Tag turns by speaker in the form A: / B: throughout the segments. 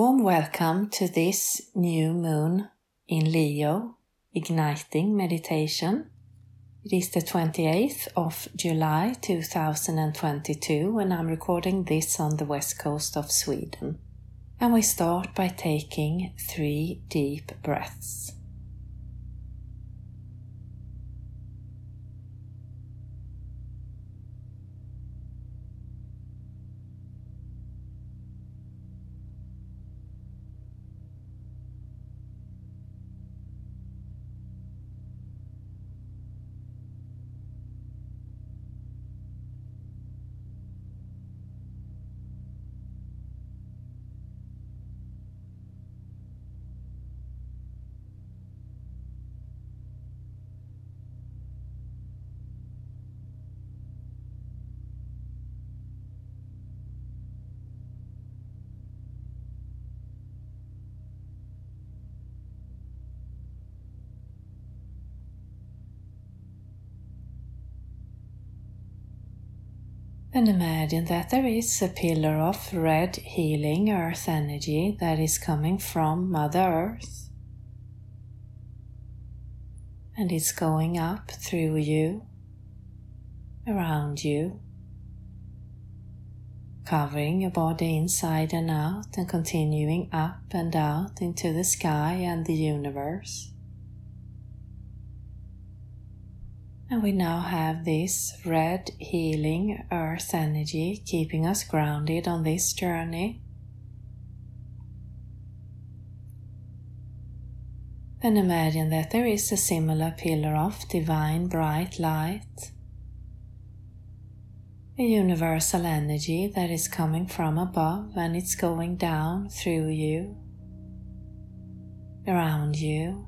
A: Warm welcome to this new moon in Leo, igniting meditation. It is the 28th of July 2022 and I'm recording this on the west coast of Sweden. And we start by taking three deep breaths. And imagine that there is a pillar of red healing earth energy that is coming from Mother Earth. And it's going up through you, around you, covering your body inside and out and continuing up and out into the sky and the universe. And we now have this red healing earth energy keeping us grounded on this journey. Then imagine that there is a similar pillar of divine bright light, a universal energy that is coming from above and it's going down through you, around you,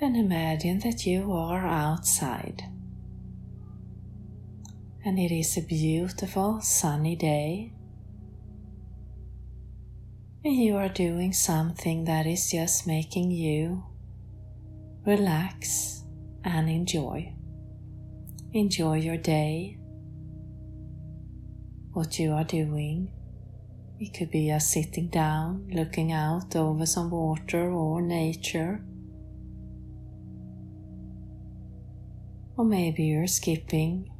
A: And imagine that you are outside. And it is a beautiful sunny day. And you are doing something that is just making you relax and enjoy. Enjoy your day, what you are doing. It could be just sitting down, looking out over some water or nature Or maybe you're skipping,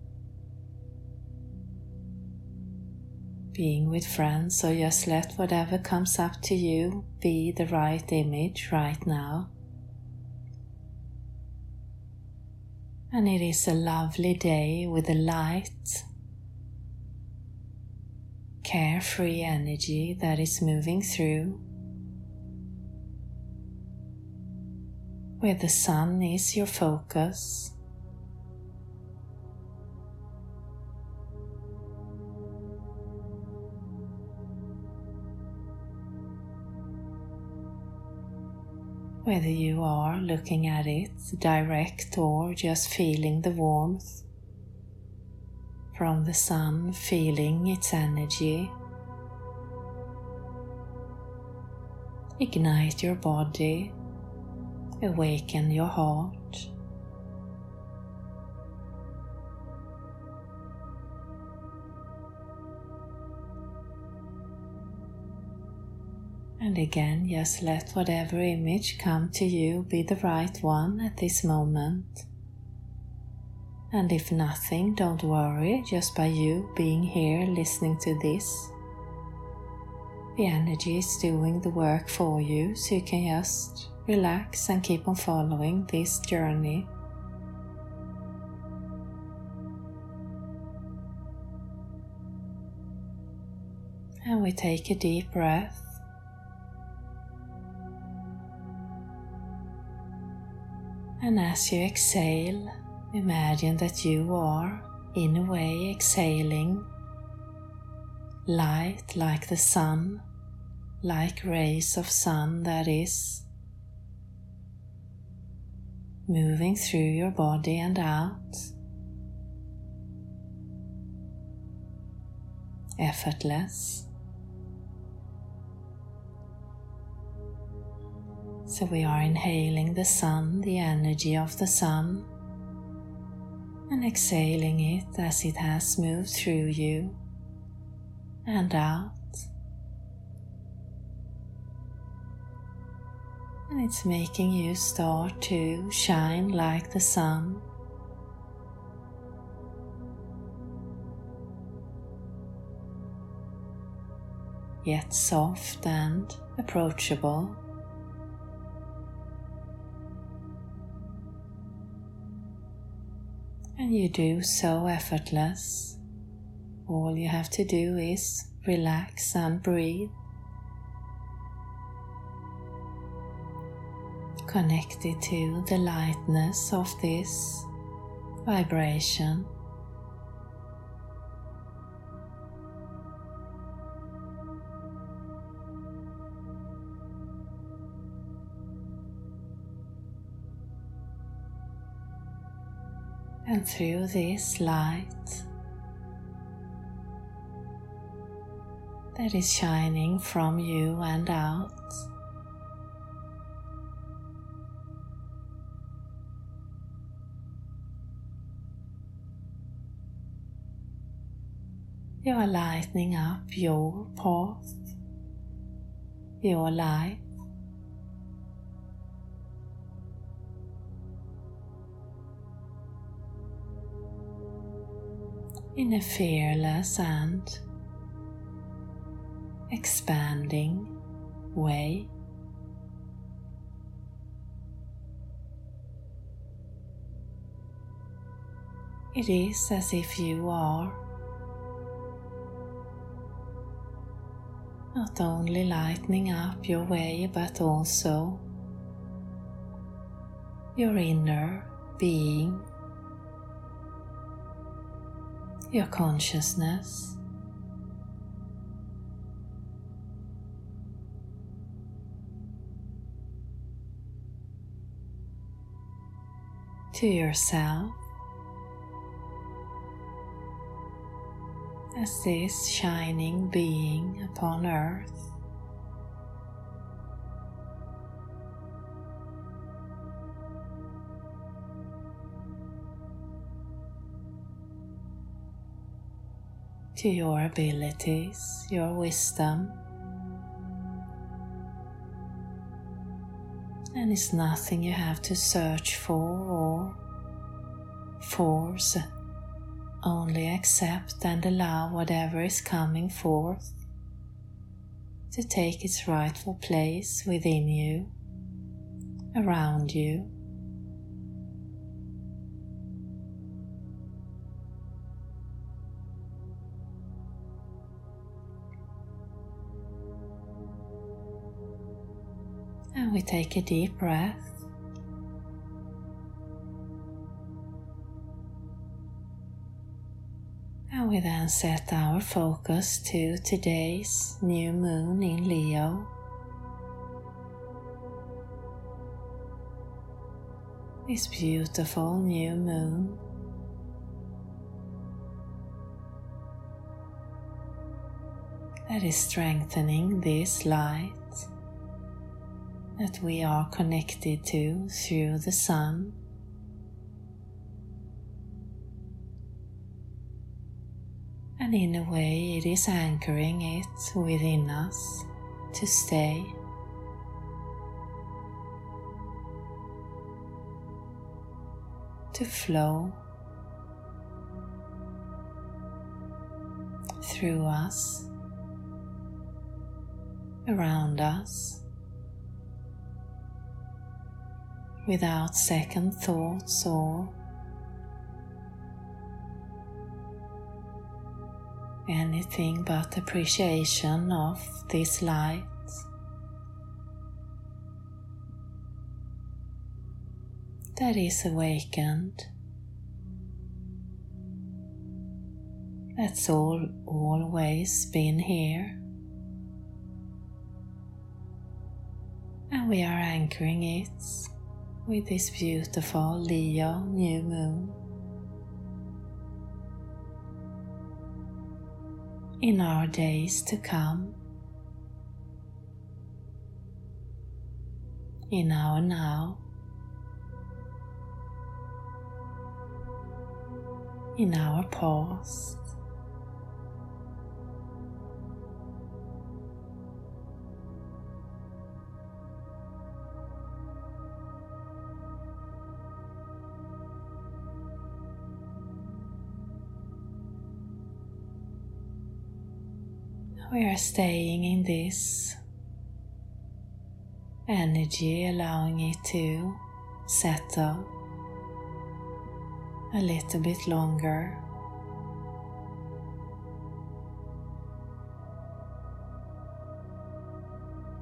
A: being with friends, or just let whatever comes up to you be the right image right now. And it is a lovely day with a light, carefree energy that is moving through. Where the sun is your focus. Whether you are looking at it direct or just feeling the warmth from the sun, feeling its energy. Ignite your body, awaken your heart. And again, just let whatever image come to you be the right one at this moment. And if nothing, don't worry, just by you being here listening to this. The energy is doing the work for you, so you can just relax and keep on following this journey. And we take a deep breath. And as you exhale, imagine that you are, in a way, exhaling light like the sun, like rays of sun that is, moving through your body and out, effortless. So we are inhaling the sun, the energy of the sun, and exhaling it as it has moved through you and out. And it's making you start to shine like the sun. Yet soft and approachable. And you do so effortless. All you have to do is relax and breathe. Connected to the lightness of this vibration. And through this light that is shining from you and out, you are lightening up your path, your life. In a fearless and expanding way. It is as if you are not only lightening up your way but also your inner being your consciousness. To yourself as this shining being upon earth. To your abilities, your wisdom, and it's nothing you have to search for or force. Only accept and allow whatever is coming forth to take its rightful place within you, around you. We take a deep breath. And we then set our focus to today's new moon in Leo. This beautiful new moon. That is strengthening this light that we are connected to through the sun. And in a way, it is anchoring it within us to stay. To flow through us, around us. Without second thoughts or anything but appreciation of this light. That is awakened that's all always been here. And we are anchoring it with this beautiful Leo new moon. In our days to come, in our now, in our past. We are staying in this energy, allowing it to settle a little bit longer.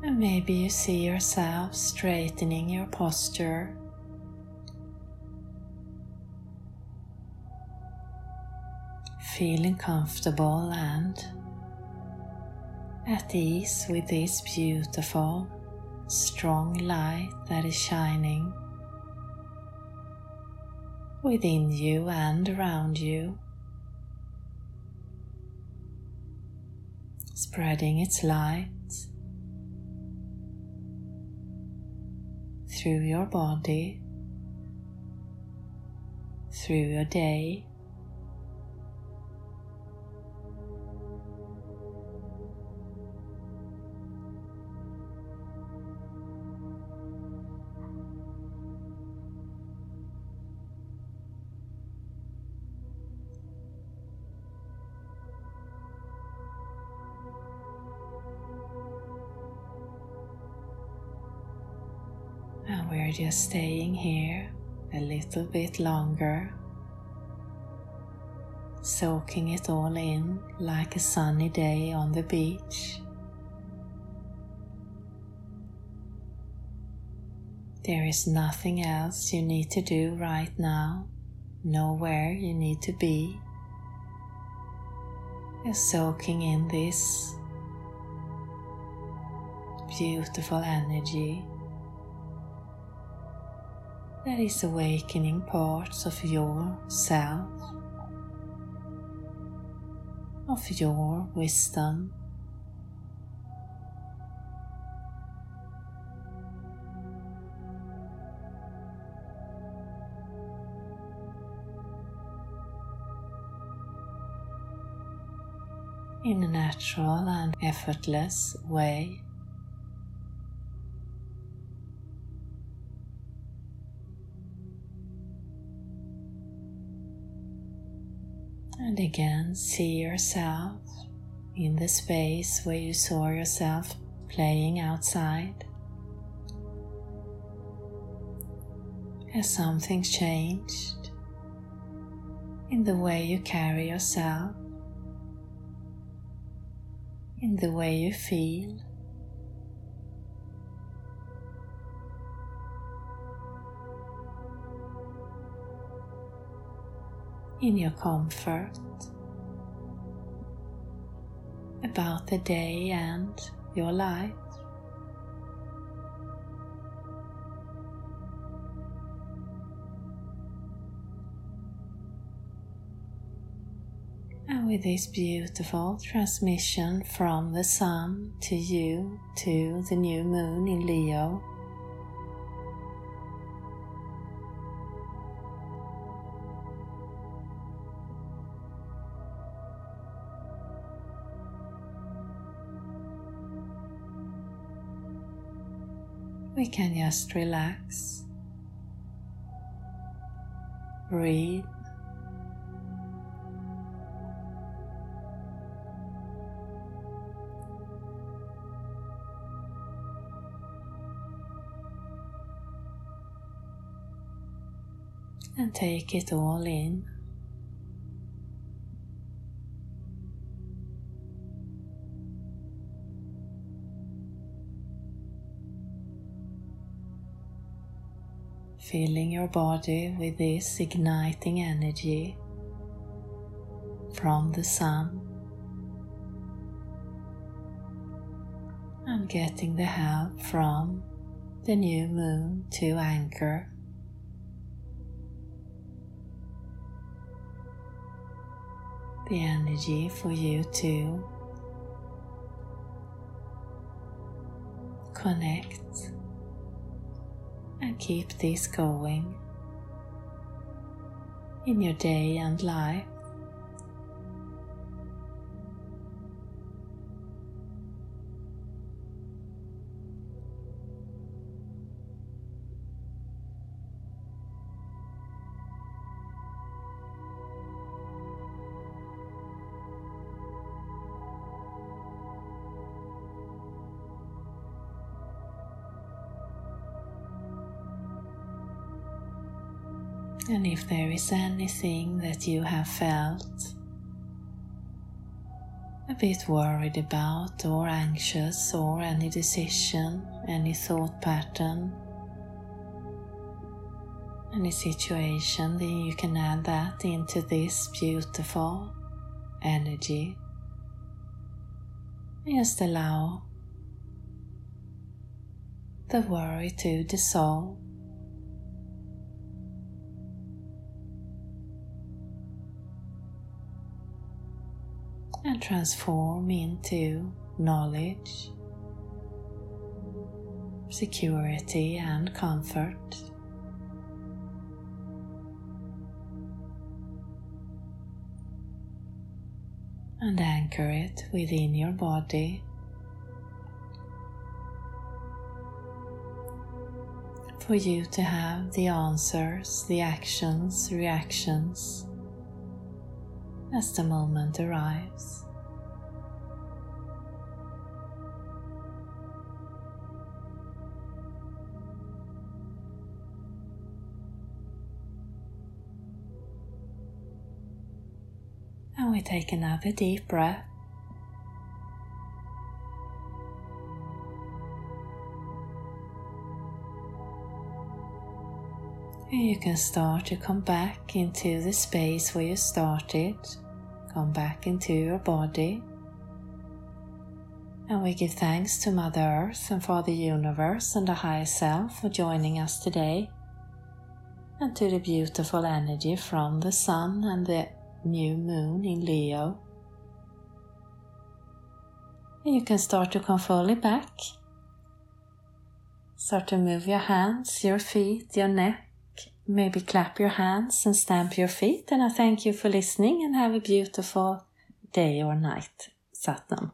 A: And maybe you see yourself straightening your posture. Feeling comfortable and at ease with this beautiful, strong light that is shining within you and around you, spreading its light through your body, through your day. We're just staying here a little bit longer, soaking it all in like a sunny day on the beach. There is nothing else you need to do right now, nowhere you need to be. You're soaking in this beautiful energy that is awakening parts of yourself, of your wisdom. In a natural and effortless way. Again, see yourself in the space where you saw yourself playing outside. Has something changed in the way you carry yourself, in the way you feel? In your comfort about the day and your life. And with this beautiful transmission from the Sun to you to the new moon in Leo. We can just relax, breathe. And take it all in. Filling your body with this igniting energy from the sun and getting the help from the new moon to anchor. The energy for you to connect and keep this going in your day and life. And if there is anything that you have felt a bit worried about, or anxious, or any decision, any thought pattern, any situation, then you can add that into this beautiful energy. Just allow the worry to dissolve. And transform into knowledge, security, and comfort. And anchor it within your body. For you to have the answers, the actions, reactions as the moment arrives. We take another deep breath. You can start to come back into the space where you started. Come back into your body. And we give thanks to Mother Earth and for the universe and the higher self for joining us today. And to the beautiful energy from the sun and the new moon in Leo. And you can start to come fully back. Start to move your hands, your feet, your neck maybe clap your hands and stamp your feet. And I thank you for listening and have a beautiful day or night. Satnam.